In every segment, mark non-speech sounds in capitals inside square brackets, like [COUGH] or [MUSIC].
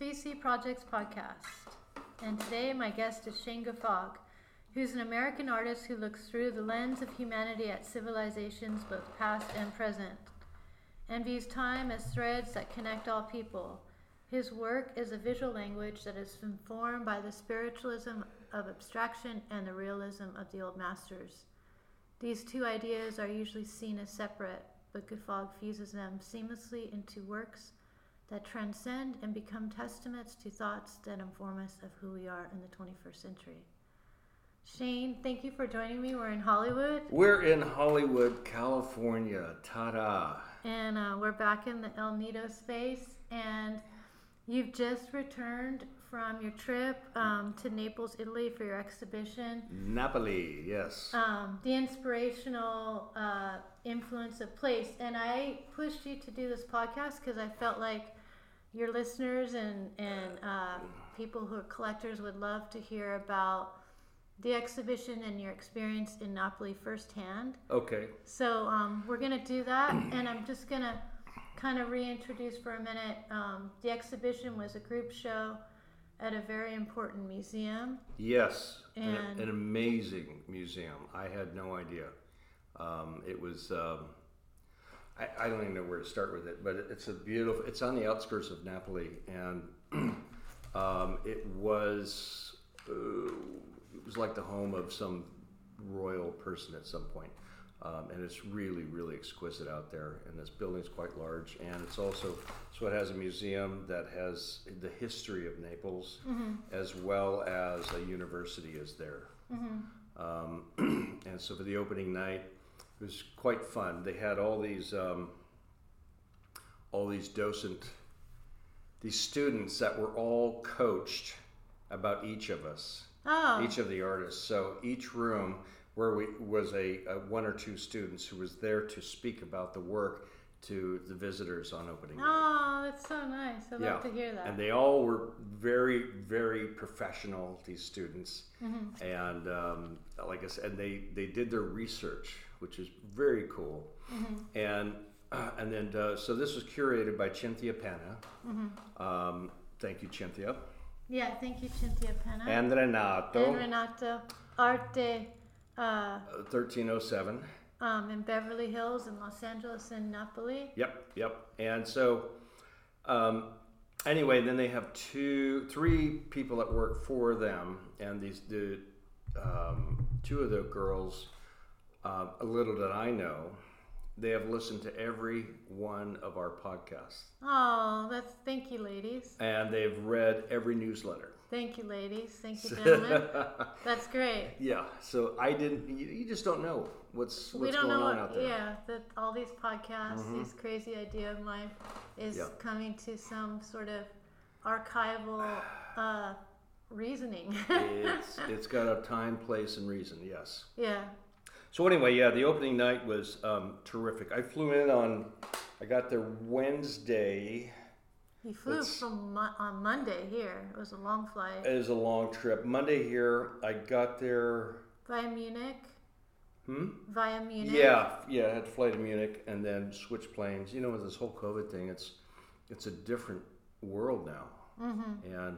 3C Projects podcast. And today my guest is Shane Guffogg, who's an American artist who looks through the lens of humanity at civilizations both past and present, and views time as threads that connect all people. His work is a visual language that is informed by the spiritualism of abstraction and the realism of the old masters. These two ideas are usually seen as separate, but Guffogg fuses them seamlessly into works that transcend and become testaments to thoughts that inform us of who we are in the 21st century. Shane, thank you for joining me. We're in Hollywood. We're in Hollywood, California. Ta da! And uh, we're back in the El Nido space. And you've just returned from your trip um, to Naples, Italy for your exhibition. Napoli, yes. Um, the inspirational uh, influence of place. And I pushed you to do this podcast because I felt like your listeners and, and uh, people who are collectors would love to hear about the exhibition and your experience in Napoli firsthand. Okay. So um, we're going to do that, and I'm just going to kind of reintroduce for a minute. Um, the exhibition was a group show at a very important museum. Yes, an, And- an amazing museum. I had no idea. Um, it was. Um, I, I don't even know where to start with it, but it- it's a beautiful. It's on the outskirts of Napoli, and [CLEARS THROAT] um, it was. Uh, it was like the home of some royal person at some point. Um, and it's really, really exquisite out there. And this building's quite large, and it's also so it has a museum that has the history of Naples, as well as a university is there. Um, [CLEARS THROAT] and so for the opening night, it was quite fun. They had all these um, all these docent, these students that were all coached about each of us Oh, each of the artists. So each room where we was a, a one or two students who was there to speak about the work to the visitors on opening night. oh, that's so nice. I love to hear that. And they all were very, very professional. These students, Mm-hmm. and um, like I said, and they they did their research, which is very cool. Mm-hmm. And uh, and then uh, so this was curated by Cynthia Penna. Mm-hmm. Um, thank you, Cynthia. yeah, thank you, Cynthia Penna. And Renato, and Renato Arte uh, 1307. um, in Beverly Hills in Los Angeles and Napoli. Yep, yep. And so, um, anyway, then they have two, three people that work for them, and these the um, two of the girls, uh, a little that I know, they have listened to every one of our podcasts, Oh, that's thank you, ladies. and they've read every newsletter. Thank you, ladies. Thank you, [LAUGHS] gentlemen. that's great. Yeah. So I didn't. You, you just don't know what's what's going on what, out there. yeah, that all these podcasts, this crazy idea of mine is Yeah. coming to some sort of archival [SIGHS] uh, reasoning. [LAUGHS] It's it's got a time, place, and reason. Yes. yeah. So anyway, yeah, the opening night was um, terrific. I flew in on, I got there Wednesday. You flew from Mo- on Monday here. It was a long flight It was a long trip. Monday here, I got there. via Munich. Hmm. Via Munich. Yeah, yeah. I had to fly to Munich and then switch planes. You know, with this whole COVID thing, it's it's a different world now, Mm-hmm. and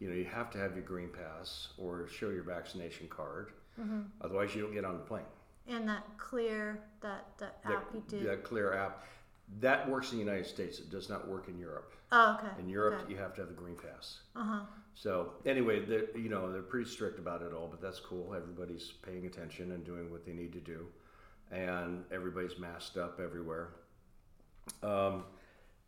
you know you have to have your green pass or show your vaccination card. Mm-hmm. Otherwise, you don't get on the plane. And that clear that that app you do. That Clear app, that works in the United States. It does not work in Europe. Oh, okay. In Europe, Okay. you have to have the green pass. Uh huh. So anyway, they're, you know they're pretty strict about it all, but that's cool. Everybody's paying attention and doing what they need to do, and everybody's masked up everywhere. Um,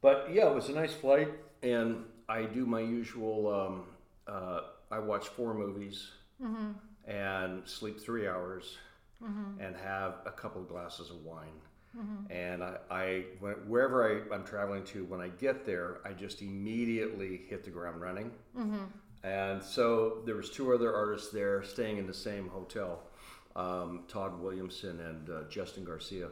but yeah, it was a nice flight, and I do my usual. Um, uh, I watch four movies Mm-hmm. and sleep three hours, and have a couple of glasses of wine. Mm-hmm. And I, I wherever I, I'm traveling to, when I get there, I just immediately hit the ground running. Mm-hmm. And so there was two other artists there staying in the same hotel, um, Todd Williamson and uh, Justin Garcia.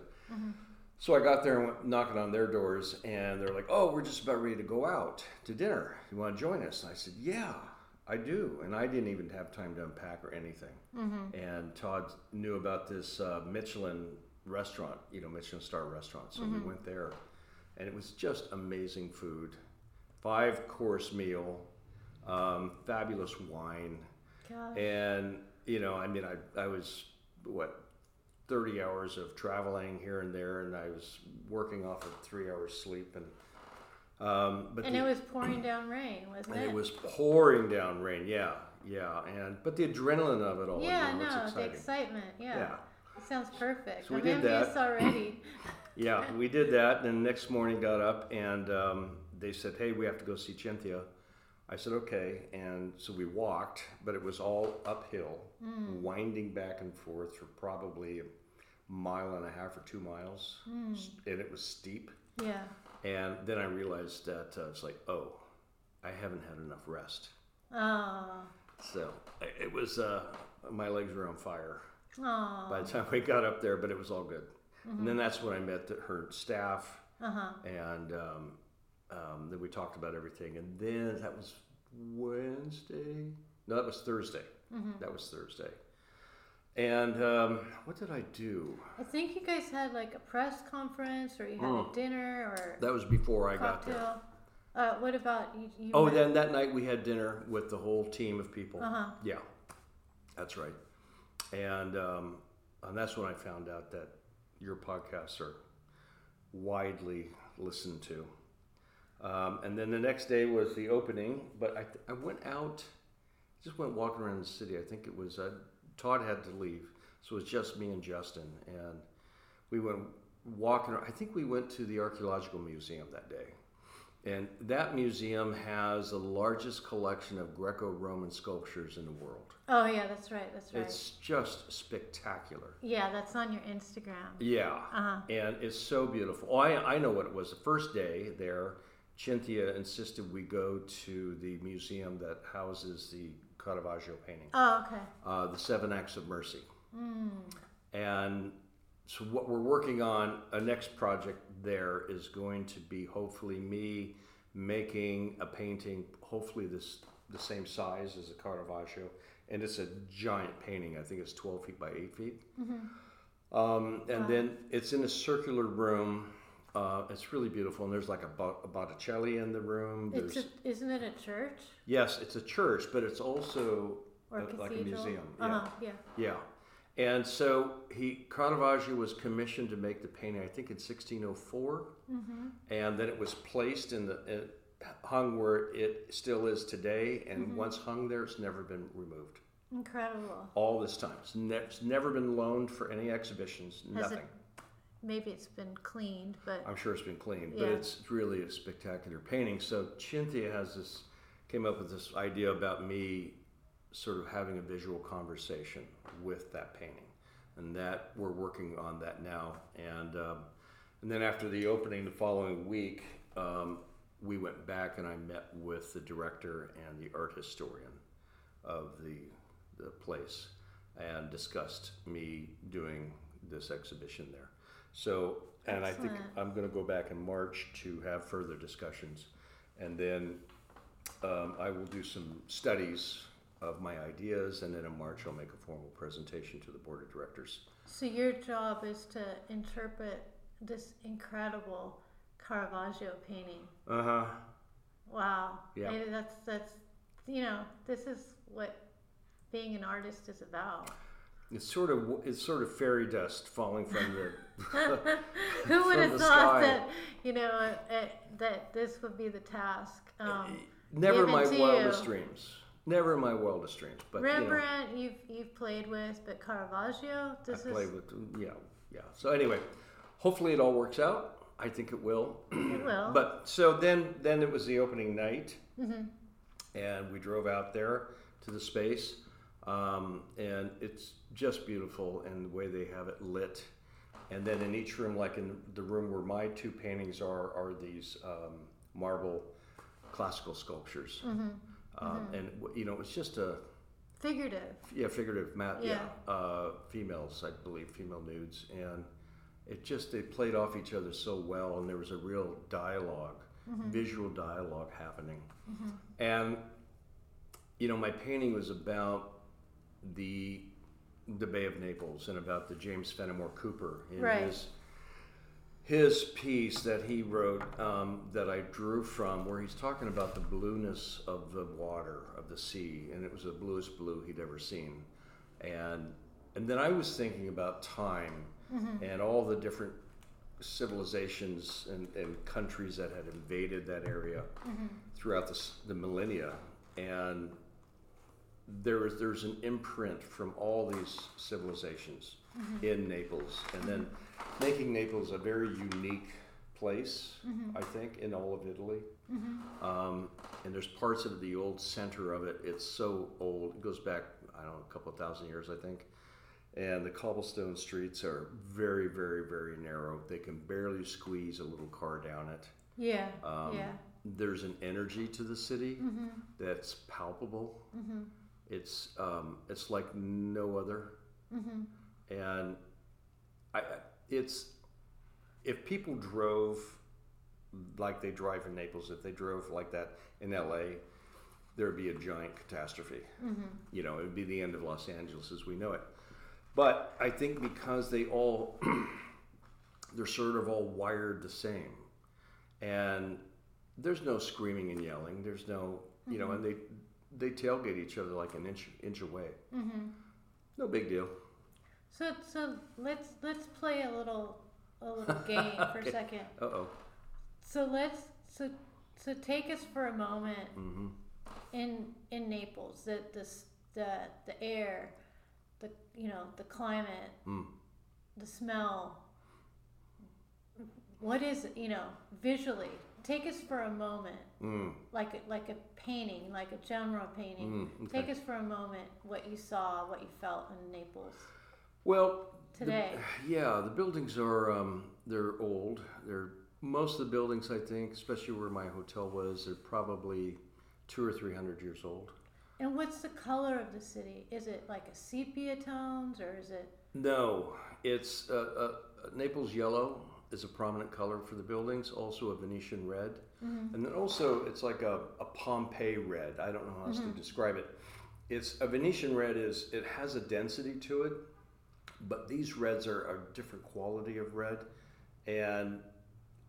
So I got there and went knocking on their doors, and they're like, "Oh, we're just about ready to go out to dinner. You want to join us?" And I said, "Yeah, I do." And I didn't even have time to unpack or anything. And Todd knew about this uh, Michelin restaurant, you know, Michelin star restaurant. So we went there, and it was just amazing food, five course meal um, fabulous wine, Gosh. and you know, I mean, I I was what. 30 hours of traveling here and there, and I was working off of three hours sleep, and um, but and the- it was pouring down rain, wasn't and it? it was pouring down rain. Yeah, yeah, and but the adrenaline of it all. yeah, you know, no, the excitement. Yeah. Yeah. It sounds perfect. So we I'm did that. already. [LAUGHS] [LAUGHS] Yeah, we did that. And the next morning, got up and um, they said, "Hey, we have to go see Cynthia." I said, "Okay." And so we walked, but it was all uphill, Hmm. winding back and forth for probably a mile and a half or two miles. S- and it was steep. yeah. And then I realized that uh, it's like, oh, I haven't had enough rest. Oh. So it was, uh, my legs were on fire Oh. by the time we got up there, but it was all good. And then that's when I met the, her staff, Uh huh. and um, um, then we talked about everything. And then that was Wednesday. No, that was Thursday. That was Thursday. And um, what did I do? I think you guys had like a press conference, or you had Mm. a dinner, or That was before I got there. cocktail. Uh, what about you? you Oh, then that night we had dinner with the whole team of people. Uh-huh. Yeah, that's right. And um, and that's when I found out that your podcasts are widely listened to. Um, and then the next day was the opening, but I, I went out, just went walking around the city. I think it was uh, Todd had to leave, so it was just me and Justin, and we went walking. I think we went to the archaeological museum that day. And that museum has the largest collection of Greco Roman sculptures in the world. Oh yeah, that's right. That's right. It's just spectacular. yeah, that's on your Instagram. Yeah. Uh-huh. And it's so beautiful. Oh, I, I know what it was. The first day there, Cynthia insisted we go to the museum that houses the Caravaggio painting, Oh okay. uh, the Seven Acts of Mercy. Mm. And so what we're working on, a next project there is going to be hopefully me making a painting, hopefully this the same size as a Caravaggio, and it's a giant painting. I think it's 12 feet by 8 feet. Um, and then it's in a circular room. Uh, it's really beautiful, and there's like a, a Botticelli in the room. It's a, isn't it a church yes, it's a church, but it's also uh, like a museum. Yeah. Uh huh. Yeah. Yeah. And so he Caravaggio was commissioned to make the painting, I think in 1604, Mm-hmm. and then it was placed in the it hung where it still is today. And Mm-hmm. once hung there, it's never been removed. Incredible. All this time, it's, ne- it's never been loaned for any exhibitions. Has Nothing. Maybe it's been cleaned, but I'm sure it's been cleaned, but it's really a spectacular painting. So Cynthia has this came up with this idea about me sort of having a visual conversation with that painting, and that we're working on that now. And um, and then after the opening the following week, um, we went back and I met with the director and the art historian of the the place and discussed me doing this exhibition there. So, and I think Excellent. I'm going to go back in March to have further discussions, and then um, I will do some studies of my ideas, and then in March I'll make a formal presentation to the board of directors. so your job is to interpret this incredible Caravaggio painting. Uh huh. Wow. Yeah. That's that's you know this is what being an artist is about. It's sort of it's sort of fairy dust falling from the. [LAUGHS] Who would have thought sky. that you know uh, that this would be the task? Um, Never given my wildest you. dreams. Never in my wildest dreams. But you know, Rembrandt, you've you've played with, but Caravaggio, I this play is with yeah yeah. So anyway, hopefully it all works out. I think it will. it will. But so then then it was the opening night, Mm-hmm. and we drove out there to the space, um, and it's just beautiful and the way they have it lit. And then in each room, like in the room where my two paintings are, are these um, marble classical sculptures. Mm-hmm. Um, And you know, it's just a figurative. yeah figurative mat yeah, Yeah. Uh, females I believe female nudes and it just they played off each other so well and there was a real dialog visual dialogue happening and you know my painting was about the the Bay of Naples and about the James Fenimore Cooper in Right. his his piece that he wrote um, that I drew from, where he's talking about the blueness of the water of the sea, and it was the bluest blue he'd ever seen, and and then I was thinking about time and all the different civilizations and, and countries that had invaded that area throughout the, the millennia, and there is there's an imprint from all these civilizations mm-hmm. in Naples, and then mm-hmm. making Naples a very unique place, mm-hmm. I think, in all of Italy. Um, and there's parts of the old center of it. It's so old. It goes back, I don't know, a couple of thousand years, I think. And the cobblestone streets are very, very, very narrow. They can barely squeeze a little car down it. Yeah. Um, yeah. There's an energy to the city that's palpable. It's um, it's like no other, mm-hmm. and I it's if people drove like they drive in Naples, if they drove like that in LA, there would be a giant catastrophe. Mm-hmm. You know, it would be the end of Los Angeles as we know it. But I think because they all [CLEARS THROAT] they're sort of all wired the same, and there's no screaming and yelling. There's no, you know, mm-hmm. and they they tailgate each other like an inch inch away. No big deal. So so let's let's play a little a little [LAUGHS] game for a second. Uh oh. So let's so so take us for a moment hmm in in Naples. The the s- the the air, the you know the climate, Mm. the smell. What is? You know visually. Take us for a moment, Mm. like a, like a painting, like a general painting. Mm, okay. Take us for a moment what you saw, what you felt in Naples. Well, the- Today. yeah, the buildings are um, they're old. They're most of the buildings, I think, especially where my hotel was, they're probably two or three hundred years old. And what's the color of the city? Is it like a sepia tones or is it? No, it's uh, uh, Naples yellow is a prominent color for the buildings. Also a Venetian red, mm-hmm. and then also it's like a, a Pompeii red. I don't know how else to mm-hmm. describe it. It's a Venetian red is it has a density to it, but these reds are a different quality of red, and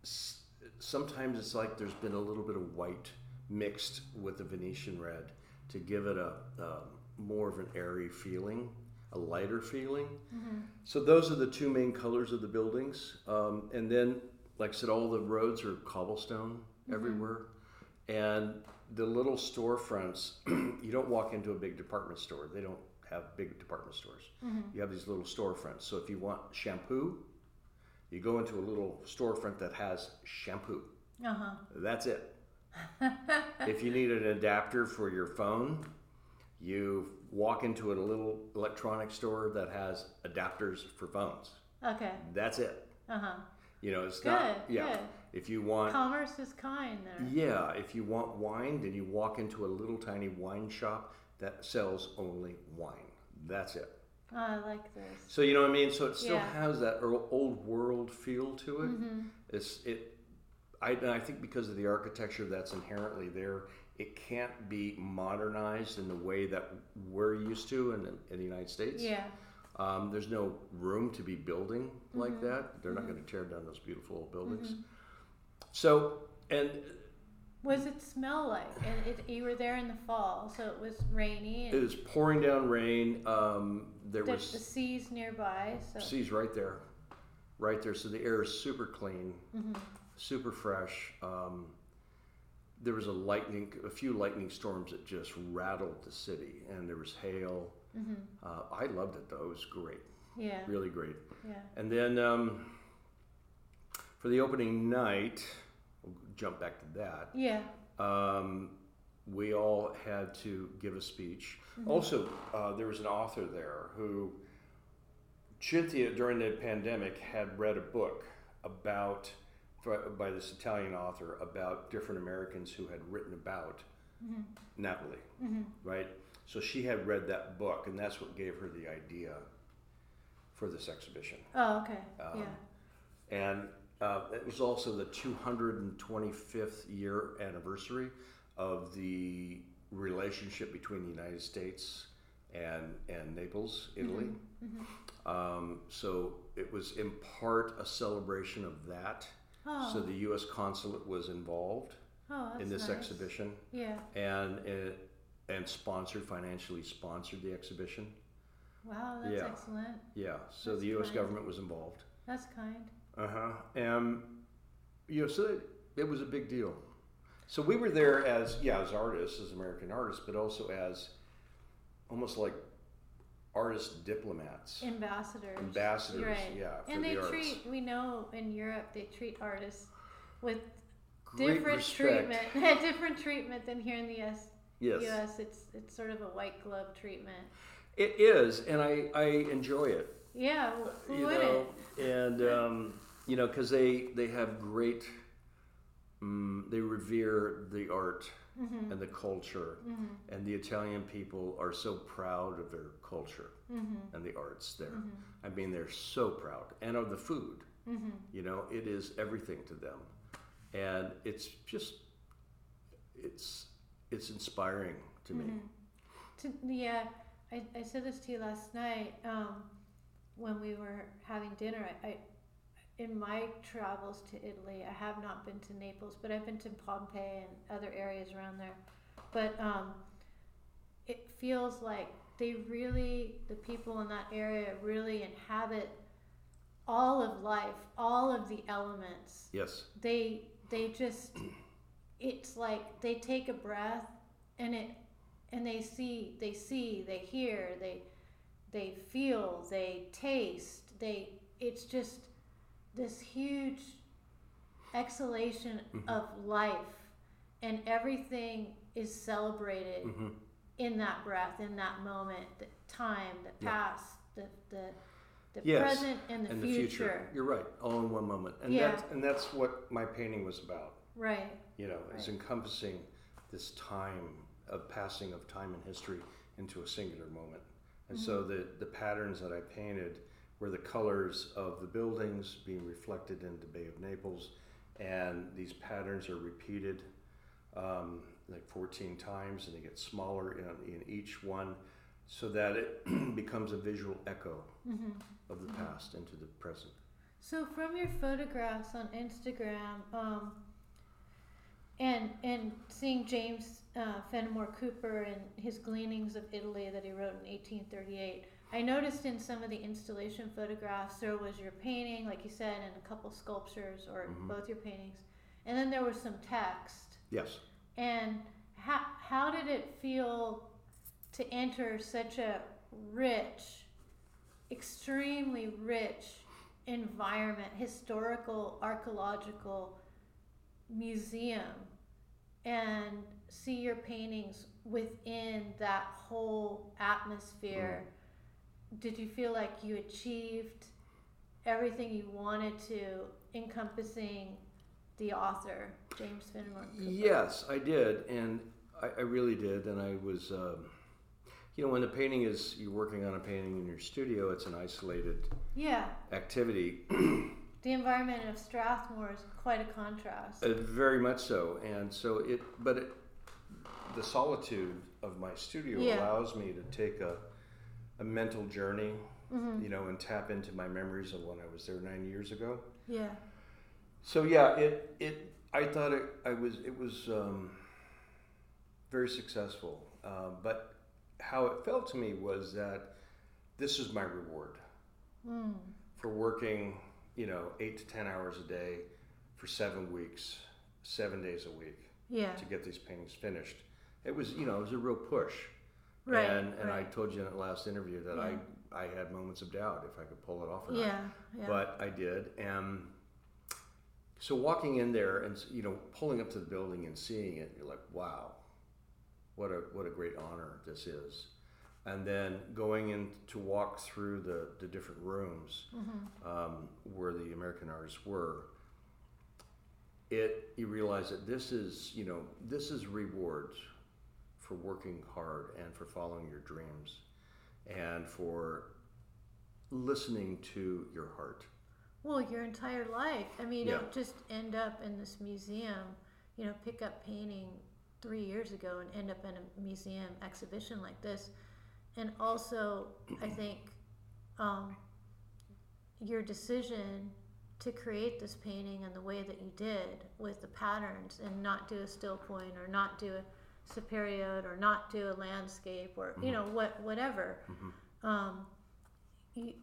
s- sometimes it's like there's been a little bit of white mixed with the Venetian red to give it a, a more of an airy feeling, a lighter feeling. So those are the two main colors of the buildings, um, and then, like I said, all the roads are cobblestone everywhere, and the little storefronts. [CLEARS THROAT] you don't walk into a big department store; they don't have big department stores. You have these little storefronts. So if you want shampoo, you go into a little storefront that has shampoo. Uh huh. That's it. [LAUGHS] if you need an adapter for your phone, you walk into a little electronic store that has adapters for phones. Okay. That's it. Uh huh. You know, it's Good. not. Yeah. Good. If you want. Commerce is kind there. Yeah, if you want wine, then you walk into a little tiny wine shop that sells only wine. That's it. Oh, I like this. So you know what I mean. So it still Yeah. has that old world feel to it. Mm-hmm. It's it. I, I think because of the architecture that's inherently there, it can't be modernized in the way that we're used to in, in the United States. Yeah. Um, there's no room to be building like Mm-hmm. that. They're not going to tear down those beautiful old buildings. So, and What does it smell like? And it, you were there in the fall, so it was rainy, it was pouring down rain. Um, there the, was the sea's nearby. So seas right there, right there. So the air is super clean, Mm-hmm. super fresh. Um, there was a lightning, a few lightning storms that just rattled the city, and there was hail. Mm-hmm. Uh, I loved it though; it was great, yeah, really great. yeah. And then um, for the opening night, we'll jump back to that. Yeah. Um, we all had to give a speech. Also, uh, there was an author there who, Cynthia, during the pandemic, had read a book about by this Italian author about different Americans who had written about Napoli, right? So she had read that book, and that's what gave her the idea for this exhibition. Oh, okay. Um, yeah. And uh, it was also the 225th year anniversary of the relationship between the United States and and Naples, Italy. Mm-hmm. Um, so it was in part a celebration of that. Oh, So the U.S. consulate was involved oh, in this nice. exhibition, Yeah. and it, and sponsored financially sponsored the exhibition. Wow, that's Yeah. excellent. Yeah. So That's the U.S. kind. government was involved. That's kind. Uh huh. And you know, so it, it was a big deal. So we were there as yeah, as artists, as American artists, but also as almost like artist diplomats, Ambassadors. ambassadors. Right. Yeah, for and the they arts. treat we know in Europe they treat artists with Great different respect. treatment [LAUGHS] different treatment than here in the US Yes, US it's it's sort of a white glove treatment. it is, and I I enjoy it. Yeah, well, who you wouldn't? know, and um, you know, because they they have great. Um, they revere the art Mm-hmm. and the culture, and the Italian people are so proud of their culture Mm-hmm. and the arts there. I mean, they're so proud, and of the food. Mm-hmm. You know, it is everything to them, and it's just it's it's inspiring to me. To, yeah, I, I said this to you last night um, when we were having dinner. I, I in my travels to Italy, I have not been to Naples, but I've been to Pompeii and other areas around there. But um, it feels like they really, the people in that area really inhabit all of life, all of the elements Yes, they they just it's like they take a breath and it and they see they see they hear they they feel they taste they it's just this huge exhalation Mhm. of life and everything is celebrated hmm in that breath in that moment the time the Yeah. past the the the Yes, present and the and the future. future. You're right, all in one moment, and Yeah. that's and that's what my painting was about. right You know, is Right. encompassing this time of passing of time and history into a singular moment. And so Mm-hmm. the the patterns that I painted were the colors of the buildings being reflected in the Bay of Naples, and these patterns are repeated um, like 14 times, and they get smaller in, in each one, so that it [CLEARS THROAT] becomes a visual echo hmm of the past into the present. So from your photographs on Instagram, um, and and seeing James uh, Fenimore Cooper and his gleanings of Italy that he wrote in 1838, I noticed in some of the installation photographs there was your painting, like you said, and a couple sculptures or Mhm. both your paintings, and then there was some text. Yes. And how how did it feel to enter such a rich, extremely rich environment, historical, archaeological museum, and see your paintings within that whole atmosphere? Did you feel like you achieved everything you wanted to, encompassing the author, James Fenimore? Cooper? Yes, I did, and I, I really did. And I was, um, you know, when the painting is you're working on a painting in your studio, it's an isolated Yeah. activity, [CLEARS THROAT] The environment of Strathmore is quite a contrast. uh, very much so. And so it, but it, the solitude of my studio Yeah. allows me to take a, a mental journey, hmm you know, and tap into my memories of when I was there nine years ago. Yeah. So yeah, it it I thought it I was it was um, very successful, uh, but how it felt to me was that this is my reward Mm. for working, you know, eight to ten hours a day for seven weeks, seven days a week Yeah. to get these paintings finished. It was you know it was a real push, Right. and and I told you in that last interview that Yeah. I I had moments of doubt if I could pull it off or not yeah. Yeah. but I did. And so walking in there and you know pulling up to the building and seeing it, you're like, wow, what a what a great honor this is. And then going in to walk through the, the different rooms Mhm. um, where the American artists were, it you realize that this is you know this is reward for working hard and for following your dreams and for listening to your heart. Well, your entire life. I mean, you Yeah. don't just end up in this museum, you know, pick up painting three years ago and end up in a museum exhibition like this. and also I think um, your decision to create this painting and the way that you did with the patterns and not do a still point or not do a superior or not do a landscape or you know what whatever um, you,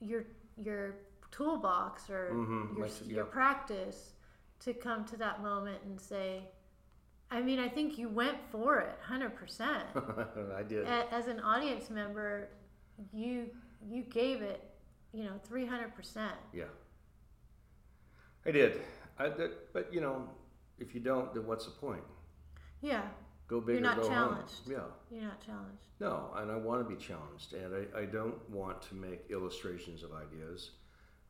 your your toolbox or Mhm, your, like, your yeah. practice to come to that moment and say I mean I think you went for it 100% [LAUGHS] I did. A- as an audience member, you you gave it, you know, three hundred percent. Yeah. I did. I, but you know, if you don't, then what's the point? Yeah, Go big You're or not go challenged. home. Yeah. you're not challenged. No, and I want to be challenged, and I, I don't want to make illustrations of ideas.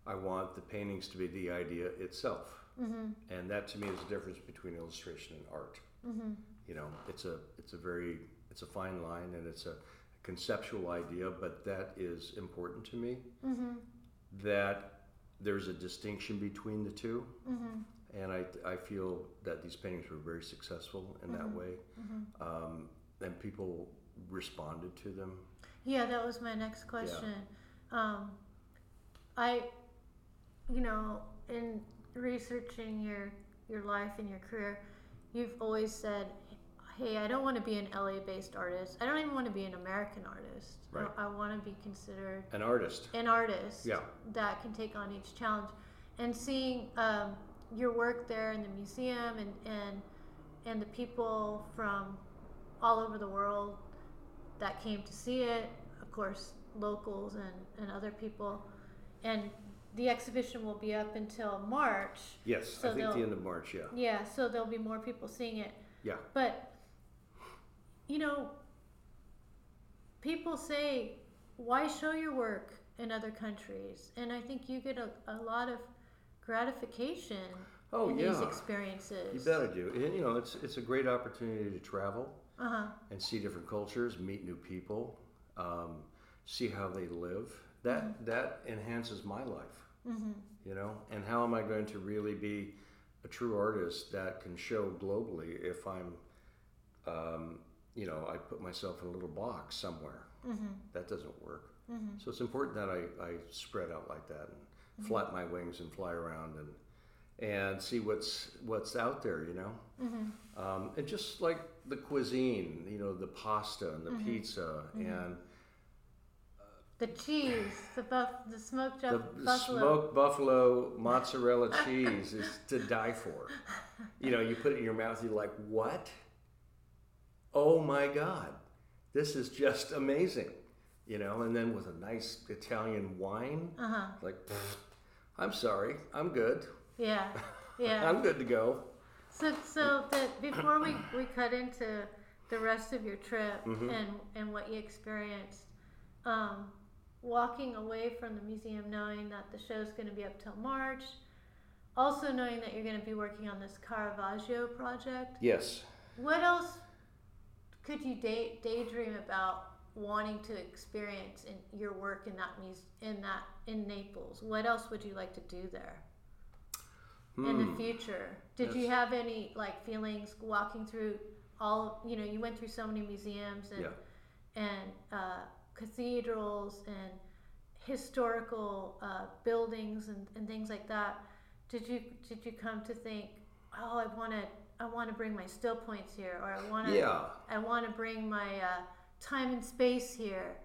I want the paintings to be the idea itself, Mm-hmm. and that to me is the difference between illustration and art. Mm-hmm. You know, it's a it's a very it's a fine line, and it's a conceptual idea, but that is important to me. Mm-hmm. That there's a distinction between the two, Mm-hmm. And I I feel that these paintings were very successful in that Mhm. way, Mm-hmm. um, and people responded to them. Yeah, that was my next question. Um, I, you know, in researching your your life and your career, you've always said, "Hey, I don't want to be an LA-based artist. I don't even want to be an American artist. Right. I, I want to be considered An artist. an artist Yeah. that can take on each challenge." And seeing um, your work there in the museum and and and the people from all over the world that came to see it, of course, locals and, and other people. And the exhibition will be up until March. Yes, So I think the end of March. Yeah, Yeah, so there'll be more people seeing it. yeah, But, you know, people say, why show your work in other countries? And I think you get a, a lot of gratification Oh in yeah, these experiences. you bet I do. And, you know, it's it's a great opportunity to travel Uh huh. and see different cultures, meet new people, um, see how they live. That that enhances my life. Mm-hmm. You know, and how am I going to really be a true artist that can show globally if I'm, um, you know, I put myself in a little box somewhere. Mm-hmm. That doesn't work. Mm-hmm. So it's important that I, I spread out like that and flap my wings and fly around and and see what's what's out there, you know. Mm-hmm. Um, and just like the cuisine, you know, the pasta and the Mhm. pizza and The cheese, the buff, the smoked the, the buffalo. smoked buffalo [LAUGHS] mozzarella cheese is to die for. You know, you put it in your mouth, you're like, what? Oh my God, this is just amazing. You know, and then with a nice Italian wine, Uh huh. like, "Pfft, I'm sorry, I'm good. Yeah. Yeah. [LAUGHS] I'm good to go. So, so that before we, we cut into the rest of your trip Mhm. and, and what you experienced, um, walking away from the museum knowing that the show's going to be up till March, also knowing that you're going to be working on this Caravaggio project, Yes. what else could you day, daydream about wanting to experience in your work in that muse, in that in Naples? What else would you like to do there? in Hmm. the future. Did you have any like feelings walking through all? You know, you went through so many museums and Yeah. and uh, cathedrals and historical uh, buildings and, and things like that. Did you did you come to think, oh, I want to I want to bring my still points here, or I want to Yeah. I want to bring my uh, time and space here.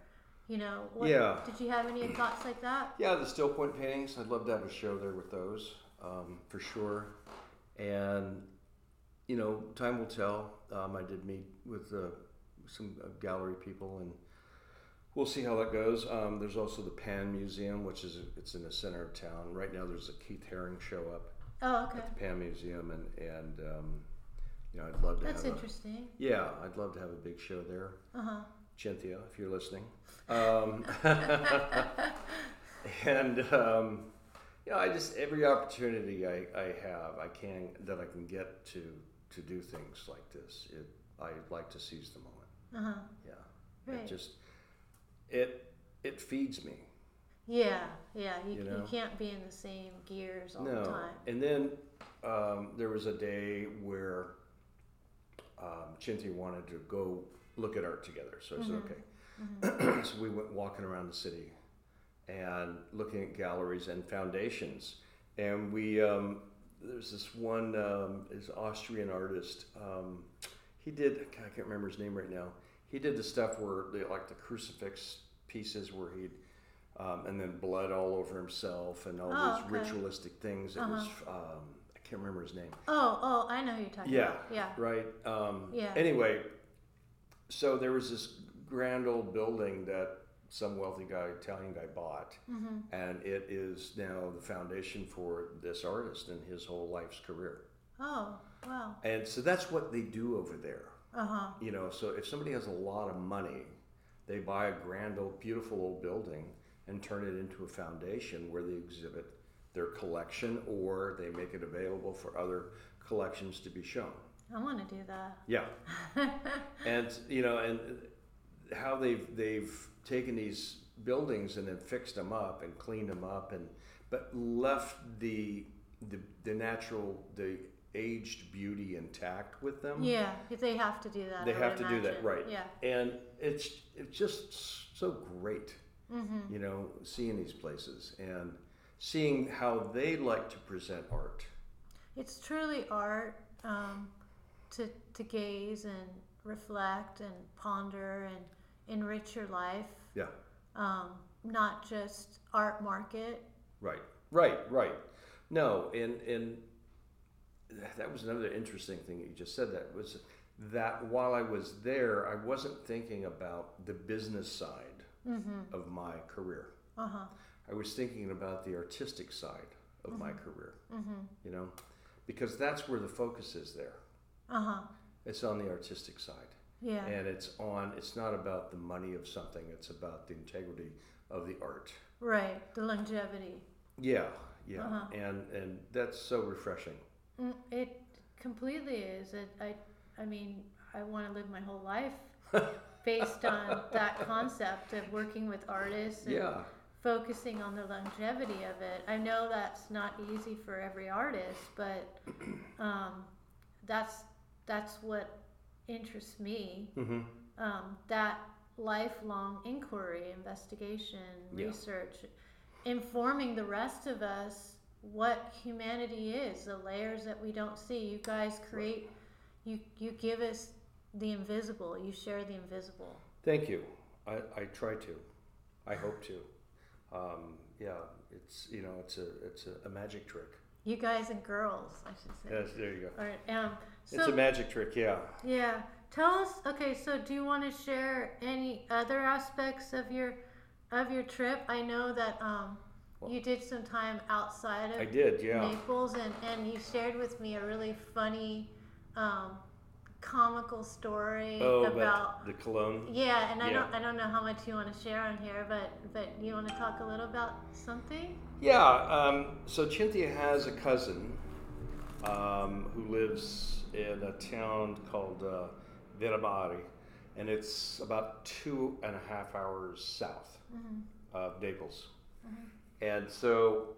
You know, what, Yeah. Did you have any [CLEARS THROAT] thoughts like that? Yeah, the still point paintings. I'd love to have a show there with those, um, for sure. And you know, time will tell. Um, I did meet with uh, some uh, gallery people, and we'll see how that goes. Um, there's also the Pan Museum, which is it's in the center of town. Right now, there's a Keith Haring show up Oh, okay. at the Pan Museum, and and um, you know, I'd love to That's have. A, interesting. yeah, I'd love to have a big show there. Uh huh. Cynthia, if you're listening. Um, [LAUGHS] and um, yeah, I just every opportunity I, I have, I can that I can get to to do things like this. It I like to seize the moment. Uh huh. Yeah, Right. it just it it feeds me. Yeah, yeah. You, You you, can't be in the same gears all the no, time. and then um, there was a day where um, Cynthia wanted to go look at art together. So I said, Mhm. okay. [CLEARS THROAT] so we went walking around the city and looking at galleries and foundations. And we, um, there's this one, um, is Austrian artist. Um, he did, I can't remember his name right now. He did the stuff where they like the crucifix pieces where he'd, um, and then blood all over himself and all Oh, these okay. ritualistic things. It was, um, can't remember his name. Oh, oh, I know who you're talking Yeah. about. Yeah. Right. Um, Yeah. Anyway, so there was this grand old building that some wealthy guy, Italian guy, bought, Mm-hmm. and it is now the foundation for this artist and his whole life's career. Oh, wow. And so that's what they do over there. Uh huh. You know, so if somebody has a lot of money, they buy a grand old, beautiful old building and turn it into a foundation where they exhibit their collection or they make it available for other collections to be shown. I want to do that. Yeah. [LAUGHS] and you know, and how they've they've taken these buildings and then fixed them up and cleaned them up and but left the the, the natural the aged beauty intact with them. Yeah, they have to do that. They I have to do that, right? Yeah. And it's it's just so great, Mm-hmm. you know, seeing these places and seeing how they like to present art. It's truly art um, to to gaze and reflect and ponder and enrich your life. Yeah. Um, not just art market. Right, right, right. No, and and that was another interesting thing that you just said. That was that while I was there, I wasn't thinking about the business side Mm-hmm. of my career. Uh huh. I was thinking about the artistic side of my career. Mm-hmm. You know, because that's where the focus is there. Uh huh. It's on the artistic side, Yeah. and it's on. It's not about the money of something. It's about the integrity of the art. Right. The longevity. Yeah, yeah, Uh-huh. and and that's so refreshing. Mm, It completely is. It, I, I mean, I want to live my whole life [LAUGHS] based on that concept of working with artists and Yeah, focusing on the longevity of it. I know that's not easy for every artist, but [CLEARS THROAT] um, that's that's what interests me. hmm Um, that lifelong inquiry, investigation, Yeah. research, informing the rest of us what humanity is, the layers that we don't see. You guys create, you you give us the invisible. You share the invisible. Thank you. I, I try to. I hope to. Um, yeah, it's you know it's a it's a, a magic trick. You guys and girls, I should say. Yes, there you go. All right. Um, so it's a magic trick. Yeah. yeah, tell us. Okay, so do you want to share any other aspects of your of your trip? I know that um, Well- you did some time outside of I did. Yeah. Naples, and and you shared with me a really funny, um, comical story Oh, about. the cologne. yeah, and I Yeah. don't I don't know how much you want to share on here, but but you want to talk a little about something? Yeah. Um, so Cynthia has a cousin um, who lives in a town called uh, Virabari, and it's about two and a half hours south Mm-hmm. of Naples. And so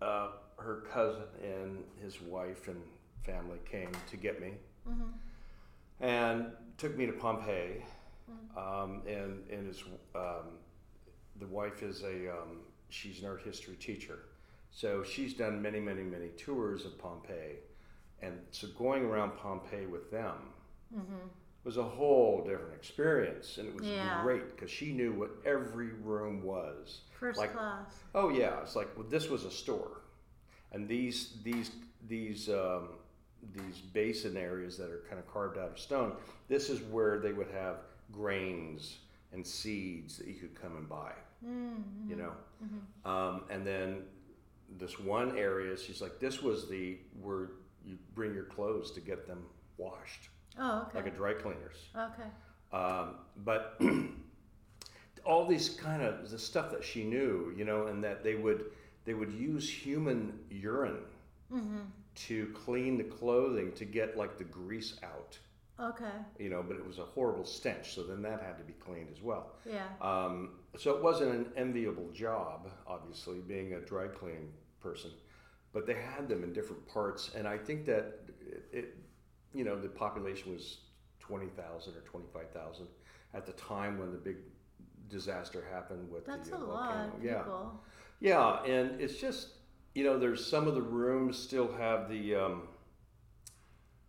uh, her cousin and his wife and family came to get me Mm-hmm. And took me to Pompeii. Um, and and his um, the wife is a um, she's an art history teacher, so she's done many many many tours of Pompeii, and so going around Pompeii with them Mm-hmm. was a whole different experience, and it was Yeah. great because she knew what every room was. First Like- class. Oh yeah, it's like well, this was a store, and these these these um, these basin areas that are kind of carved out of stone. This is where they would have grains and seeds that you could come and buy. Mm-hmm. You know, um, and then this one area, she's like, this was the where you bring your clothes to get them washed, Oh, okay. like a dry cleaners. okay. Um, but [CLEARS THROAT] all these kind of the stuff that she knew, you know, and that they would they would use human urine Mm-hmm. To clean the clothing to get like the grease out, Okay. you know. But it was a horrible stench, so then that had to be cleaned as well. Yeah. Um, so it wasn't an enviable job, obviously, being a dry cleaning person. But they had them in different parts, and I think that it, it you know, the population was twenty thousand or twenty five thousand at the time when the big disaster happened with That's the a uh, lot volcano. of Yeah, people. yeah, and it's just you know, there's some of the rooms still have the um,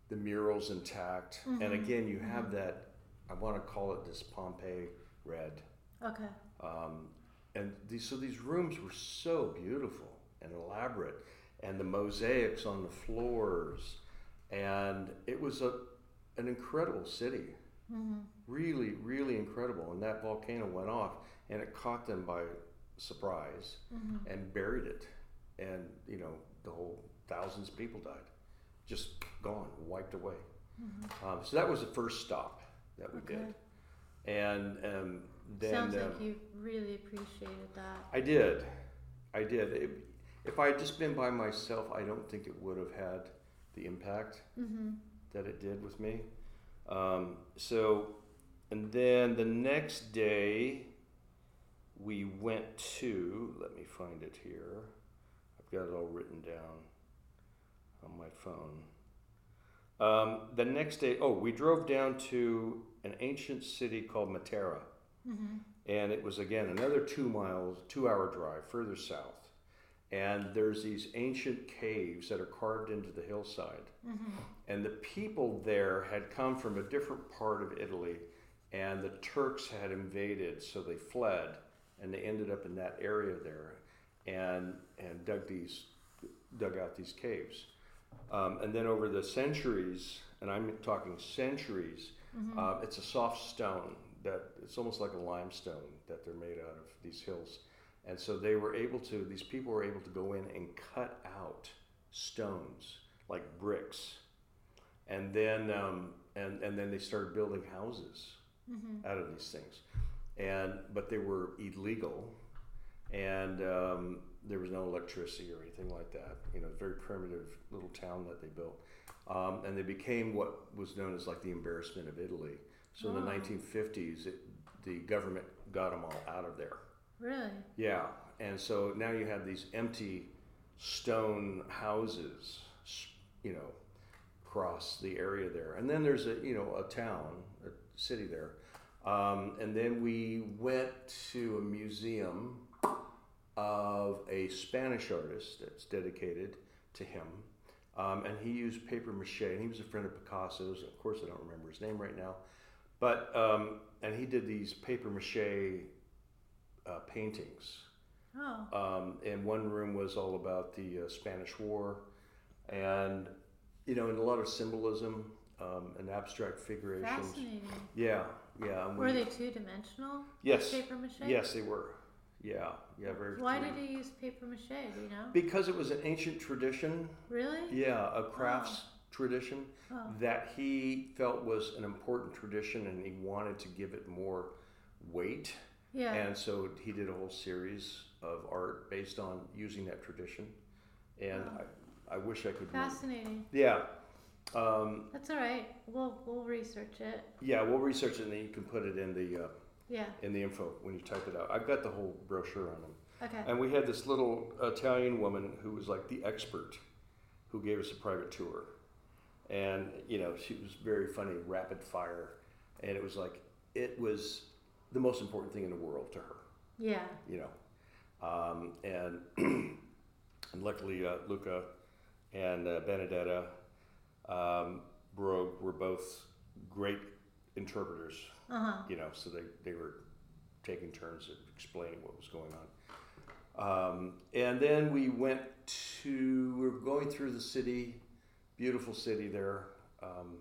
the murals intact, and Mhm, again, you have that. I want to call it this Pompeii red, Okay. um, and these so these rooms were so beautiful and elaborate, and the mosaics on the floors, and it was a an incredible city, hmm really, really incredible. And that volcano went off, and it caught them by surprise hmm and buried it, and you know the whole thousands of people died, just gone, wiped away. hmm Um, so that was the first stop that we Okay. did, and um, then Sounds um, like you really appreciated that. I did, I did. It, if I had just been by myself, I don't think it would have had the impact hmm that it did with me. Um, so, and then the next day, we went to, let me find it here. Got it all written down on my phone. Um, the next day, oh, we drove down to an ancient city called Matera. hmm And it was again another two miles, two hour drive further south. And there's these ancient caves that are carved into the hillside. hmm And the people there had come from a different part of Italy, and the Turks had invaded, so they fled, and they ended up in that area there, and and dug these, dug out these caves, um, and then over the centuries, and I'm talking centuries, hmm uh, it's a soft stone that it's almost like a limestone that they're made out of these hills, and so they were able to. These people were able to go in and cut out stones like bricks, and then um, and and then they started building houses hmm out of these things, and but they were illegal, and um, there was no electricity or anything like that. You know, very primitive little town that they built, um, and they became what was known as like the embarrassment of Italy. So in the Oh. 1950s, it, the government got them all out of there. Really? Yeah, and so now you have these empty stone houses, you know, across the area there, and then there's a you know a town, a city there, um, and then we went to a museum of a Spanish artist that's dedicated to him, um, and he used paper mache, and he was a friend of Picasso's. Of course, I don't remember his name right now, but um, and he did these paper mache uh, paintings. Oh. Um, and one room was all about the uh, Spanish War, and you know, and a lot of symbolism um, and abstract figurations. Fascinating. Yeah, yeah. Were we- they two dimensional? Yes. Paper mache? Yes, they were. Yeah, yeah, very. Why did he use paper mache? Do you know? Because it was an ancient tradition. Really? Yeah, a crafts tradition Oh. that he felt was an important tradition, and he wanted to give it more weight. Yeah. And so he did a whole series of art based on using that tradition. And Wow. I, I wish I could. Fascinating. Yeah. Um, That's all right. We'll we'll research it. yeah, we'll research it and then you can put it in the uh, Yeah. in the info when you type it out. I've got the whole brochure on them. Okay. And we had this little Italian woman who was like the expert who gave us a private tour. And, you know, she was very funny, rapid fire. And it was like, it was the most important thing in the world to her. Yeah. you know. Um, and [CLEARS THROAT] and luckily, uh, Luca and uh, Benedetta um, were, were both great interpreters, Uh huh. you know, so they, they were taking turns at explaining what was going on. Um, and then we went to, we were going through the city, beautiful city there, um,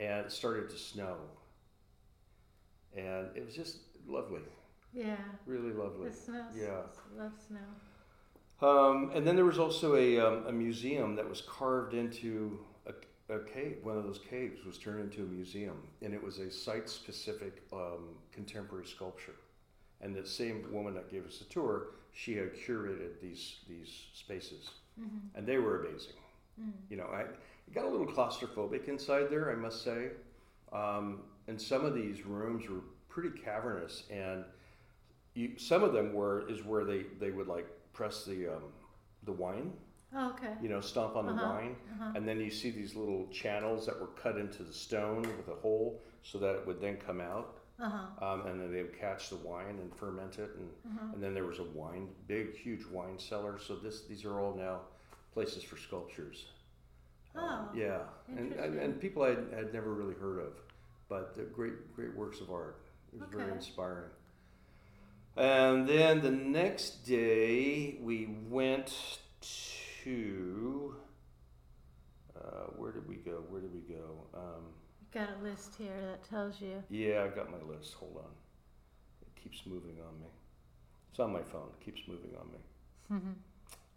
and it started to snow. And it was just lovely, Yeah. really lovely. The snow. Yeah. Love snow. Um, and then there was also a, um, a museum that was carved into a, cave. One of those caves was turned into a museum, and it was a site-specific um, contemporary sculpture. And the same woman that gave us the tour, she had curated these these spaces, Mm-hmm. and they were amazing. Mm. You know, I got a little claustrophobic inside there, I must say. Um, and some of these rooms were pretty cavernous, and you, some of them were is where they, they would like press the um, the wine, Oh, okay. you know, stomp on the Uh-huh. wine, Uh-huh. and then you see these little channels that were cut into the stone with a hole so that it would then come out. Uh huh. um, and then they would catch the wine and ferment it, and, Uh-huh. and then there was a wine, big, huge wine cellar. So this, these are all now places for sculptures. Um, Oh, yeah, and, and, interesting. and people I had, had never really heard of, but they're great, great works of art. It was very Okay. inspiring. And then the next day we went to. Uh, where did we go? Where did we go? Um, Got a list here that tells you. yeah, I got my list. Hold on. It keeps moving on me. It's on my phone. It keeps moving on me.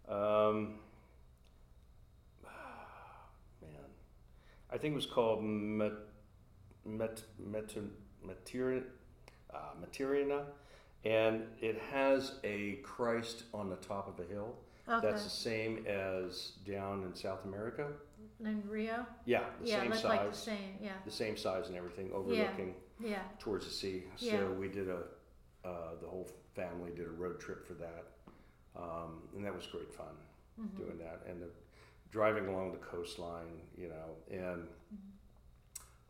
Um, [SIGHS] man, I think it was called Met, Met, Met, Materia, uh, Materina, and it has a Christ on the top of a hill. Okay. That's the same as down in South America. in Rio. Yeah, the yeah, same size, like the same. Yeah. the same size and everything, overlooking Yeah. yeah. towards the sea. So Yeah. we did a, uh, the whole family did a road trip for that, um, and that was great fun Mhm. doing that and the, driving along the coastline, you know. And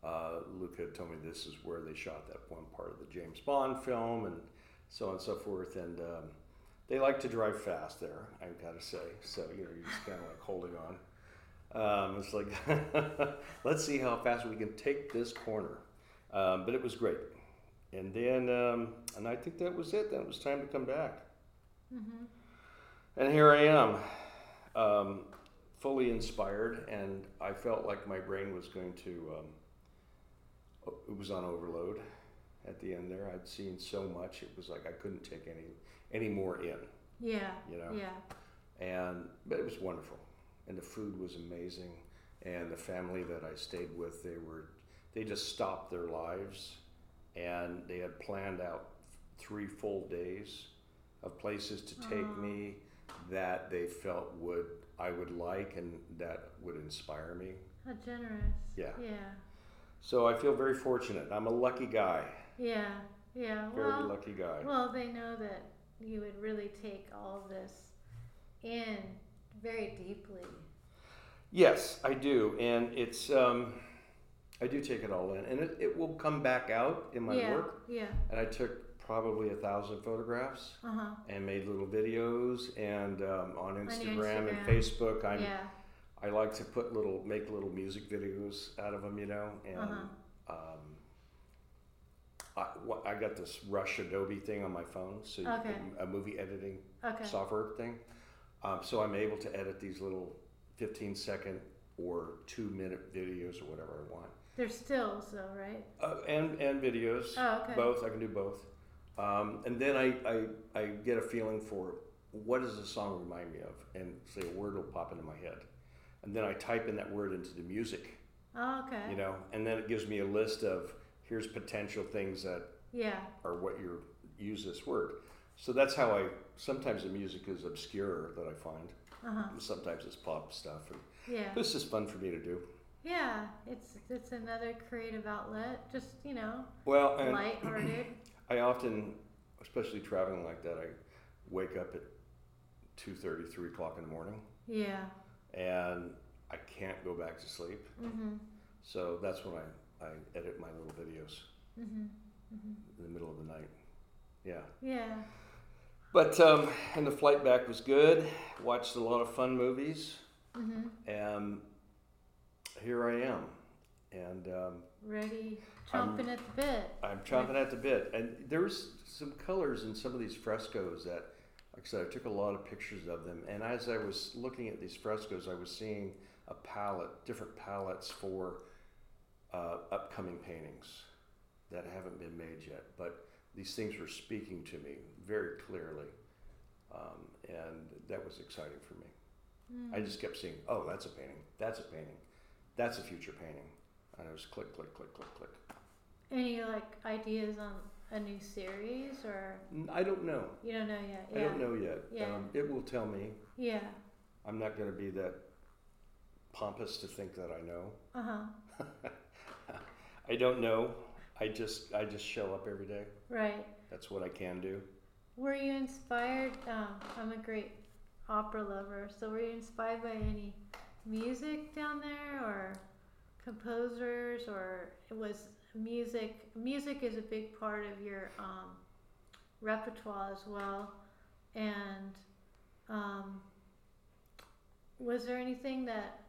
uh, Luke had told me this is where they shot that one part of the James Bond film, and so on and so forth. And um, they like to drive fast there, I've gotta say. So you know, you're just kind of like holding on. Um, it's like, [LAUGHS] let's see how fast we can take this corner. Um, but it was great. And then, um, and I think that was it. Then it was time to come back. Mhm. And here I am, um, fully inspired, and I felt like my brain was going to, um, it was on overload at the end there. I'd seen so much, it was like I couldn't take any, any more in, Yeah. you know? Yeah. And, but it was wonderful. And the food was amazing. And the family that I stayed with, they were, they just stopped their lives and they had planned out three full days of places to take me that they felt would I would like and that would inspire me. How generous. Yeah. Yeah. So I feel very fortunate. I'm a lucky guy. Yeah. Yeah. Very well, lucky guy. well, they know that you would really take all of this in very deeply. Yes, I do, and it's um, I do take it all in, and it, it will come back out in my yeah. work. Yeah. And I took probably a thousand photographs Uh huh. and made little videos, and um, on your Instagram, and Facebook, I'm Yeah. I like to put little make little music videos out of them, you know, and Uh-huh. um, I, what, I got this Rush Adobe thing on my phone, so you Okay. can- a movie editing Okay. software thing. Um, so I'm able to edit these little 15 second or two minute videos or whatever I want. They're stills, though, right? Uh, and, and videos, Oh, okay. both. I can do both. Um, and then I, I, I get a feeling for what does the song remind me of? And say a word will pop into my head. And then I type in that word into the music, Oh, okay. you know, and then it gives me a list of here's potential things that Yeah. are what you use this word. So that's how I, sometimes the music is obscure that I find. Uh huh. Sometimes it's pop stuff. And Yeah. this is fun for me to do. Yeah. It's it's another creative outlet. Just you know, Well, lighthearted. [CLEARS THROAT] I often, especially traveling like that, I wake up at 2.30, 3 o'clock in the morning, yeah. and I can't go back to sleep. Mhm. So that's when I, I edit my little videos Mhm. Mhm. in the middle of the night. Yeah. Yeah. But, um, and the flight back was good. Watched a lot of fun movies, Mhm. and here I am. And um, Ready, I'm- chomping at the bit. I'm chomping at the bit. And there's some colors in some of these frescoes that, like I said, I took a lot of pictures of them. And as I was looking at these frescoes, I was seeing a palette, different palettes for uh, upcoming paintings that haven't been made yet. But these things were speaking to me very clearly. Um, and that was exciting for me. Mm. I just kept seeing, oh, that's a painting, that's a painting, that's a future painting. And it was click, click, click, click, click. Any like ideas on a new series or I don't know. you don't know yet? I don't know yet. Yeah. Um, it will tell me. Yeah. I'm not going to be that pompous to think that I know. Uh huh. [LAUGHS] I don't know. I just I just show up every day. Right. That's what I can do. Were you inspired? Um, I'm a great opera lover, so were you inspired by any music down there, or composers, or it was music. Music is a big part of your um, repertoire as well. And um, was there anything that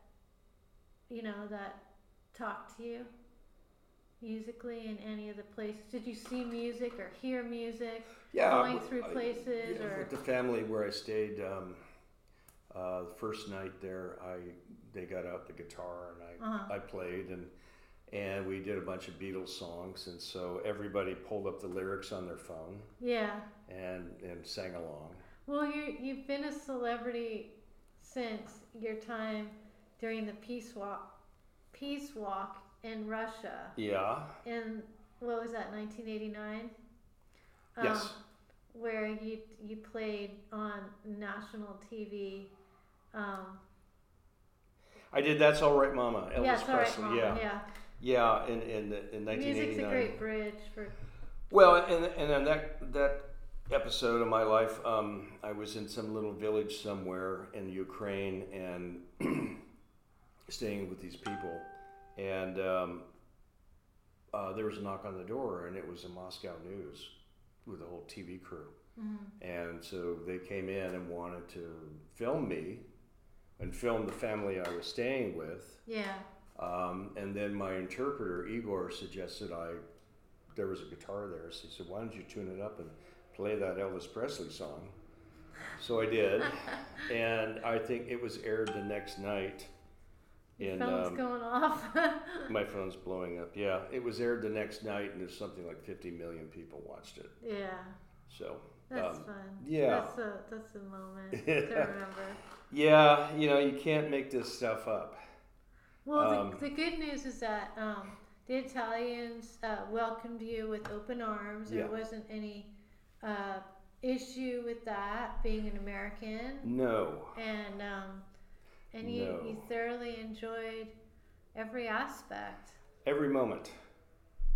you know that talked to you musically in any of the places? Did you see music or hear music Yeah, going through I- places yeah, or with the family where I stayed. Um, uh, the first night there, I they got out the guitar and I Uh-huh. I played and and we did a bunch of Beatles songs and so everybody pulled up the lyrics on their phone yeah? and and sang along. Well, you you've been a celebrity since your time during the peace walk, peace walk in Russia. Yeah. In what was that, 1989? Yes. Where you you played on national TV. Um, I did. That's all right, Mama. Elvis yeah, it's all right, Presley. Mom. yeah, yeah. yeah. In in in 1989. Music's a 1989. great bridge for. Well, and and then that that episode of my life, um, I was in some little village somewhere in Ukraine and [CLEARS THROAT] staying with these people, and um, uh, there was a knock on the door, and it was the Moscow News with a whole TV crew, Mhm. and so they came in and wanted to film me, and film the family I was staying with. Yeah. Um, and then my interpreter Igor suggested I there was a guitar there, so he said, "Why don't you tune it up and play that Elvis Presley song?" So I did, [LAUGHS] and I think it was aired the next night. Your In phone's um, going off. [LAUGHS] my phone's blowing up. Yeah, it was aired the next night, and there's something like 50 million people watched it. yeah. So That's um, fun. yeah. That's a that's a moment to [LAUGHS] remember. yeah, you know, you can't make this stuff up. Well, Um, the, the good news is that um, the Italians uh, welcomed you with open arms. There Yeah. wasn't any uh, issue with that being an American, No, and um, and you, No. you thoroughly enjoyed every aspect. every moment,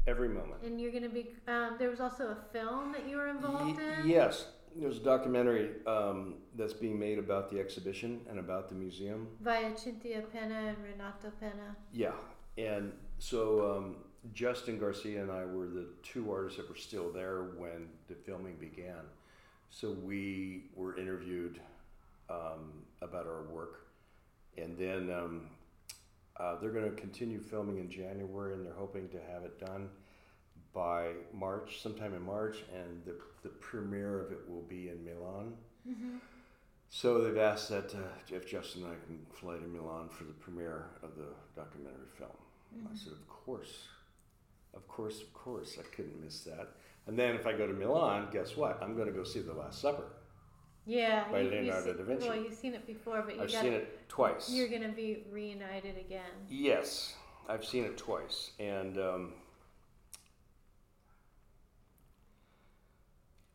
every moment. And you're going to be. Um, there was also a film that you were involved Ye- in. Yes, there's a documentary um, that's being made about the exhibition and about the museum. Via Cynthia Penna and Renato Penna. Yeah, and so um, Justin Garcia and I were the two artists that were still there when the filming began. So we were interviewed um, about our work, and then um, uh, they're going to continue filming in January, and they're hoping to have it done by March, sometime in March, and the, the premiere of it will be in Milan. Mm-hmm. So they've asked that uh, if Justin and I can fly to Milan for the premiere of the documentary film. I said, of course, of course, of course, I couldn't miss that. And then if I go to Milan, guess what? I'm going to go see The Last Supper. Yeah, By you, Leonardo you da Vinci. Well, you've seen it before, but you I've got seen it twice. You're gonna be reunited again. Yes, I've seen it twice, and um,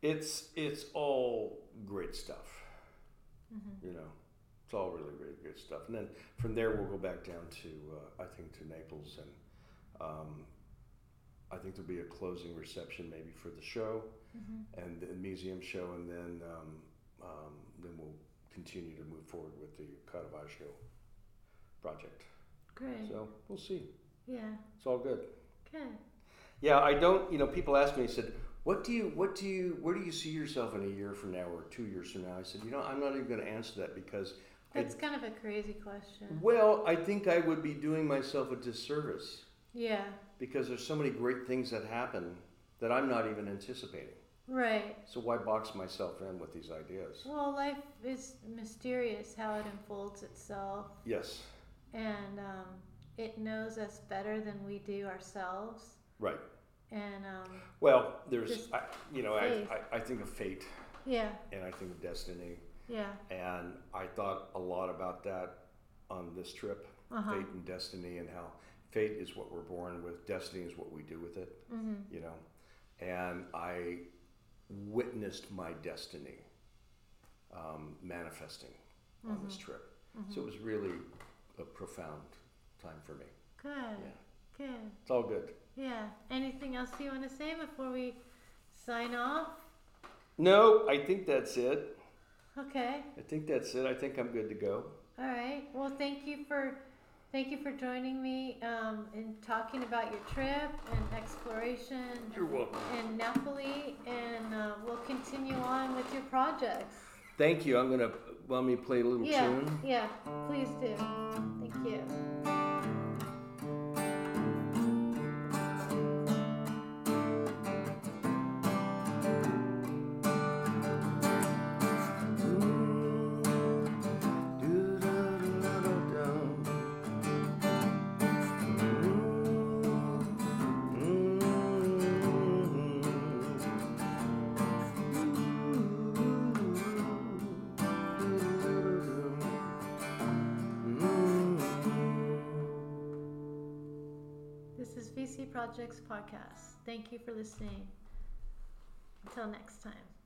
it's it's all great stuff. Mm-hmm. You know, it's all really really good stuff. And then from there we'll go back down to uh, I think to Naples, and um, I think there'll be a closing reception maybe for the show Mm-hmm. and the museum show, and then um, um, then we'll continue to move forward with the Caravaggio project. Great. So we'll see. yeah. It's all good. Okay. Yeah, I don't. You know, people ask me. Said, "What do you? What do you? Where do you see yourself in a year from now or two years from now?" I said, "You know, I'm not even going to answer that because, I, That's kind of a crazy question. well, I think I would be doing myself a disservice Yeah. because there's so many great things that happen that I'm not even anticipating. Right. So why box myself in with these ideas? Well, life is mysterious how it unfolds itself, Yes, and um, it knows us better than we do ourselves. right. And um, Well, there's, I, you know, I. I, I think of fate yeah, and I think of destiny, yeah. and I thought a lot about that on this trip. Uh-huh. fate and destiny and how fate is what we're born with destiny is what we do with it Mm-hmm. you know and i witnessed my destiny um, manifesting on this Mm-hmm. trip so it was really a profound time for me Good. yeah Good. it's all good Yeah. Anything else you want to say before we sign off? no i think that's it Okay. i think that's it i think i'm good to go All right. Well, thank you for Thank you for joining me um, in talking about your trip and exploration You're welcome. in Napoli, and uh, we'll continue on with your projects. Thank you. I'm gonna let me play a little Yeah, tune. yeah, please do. Thank you. Projects Podcast. Thank you for listening. Until next time.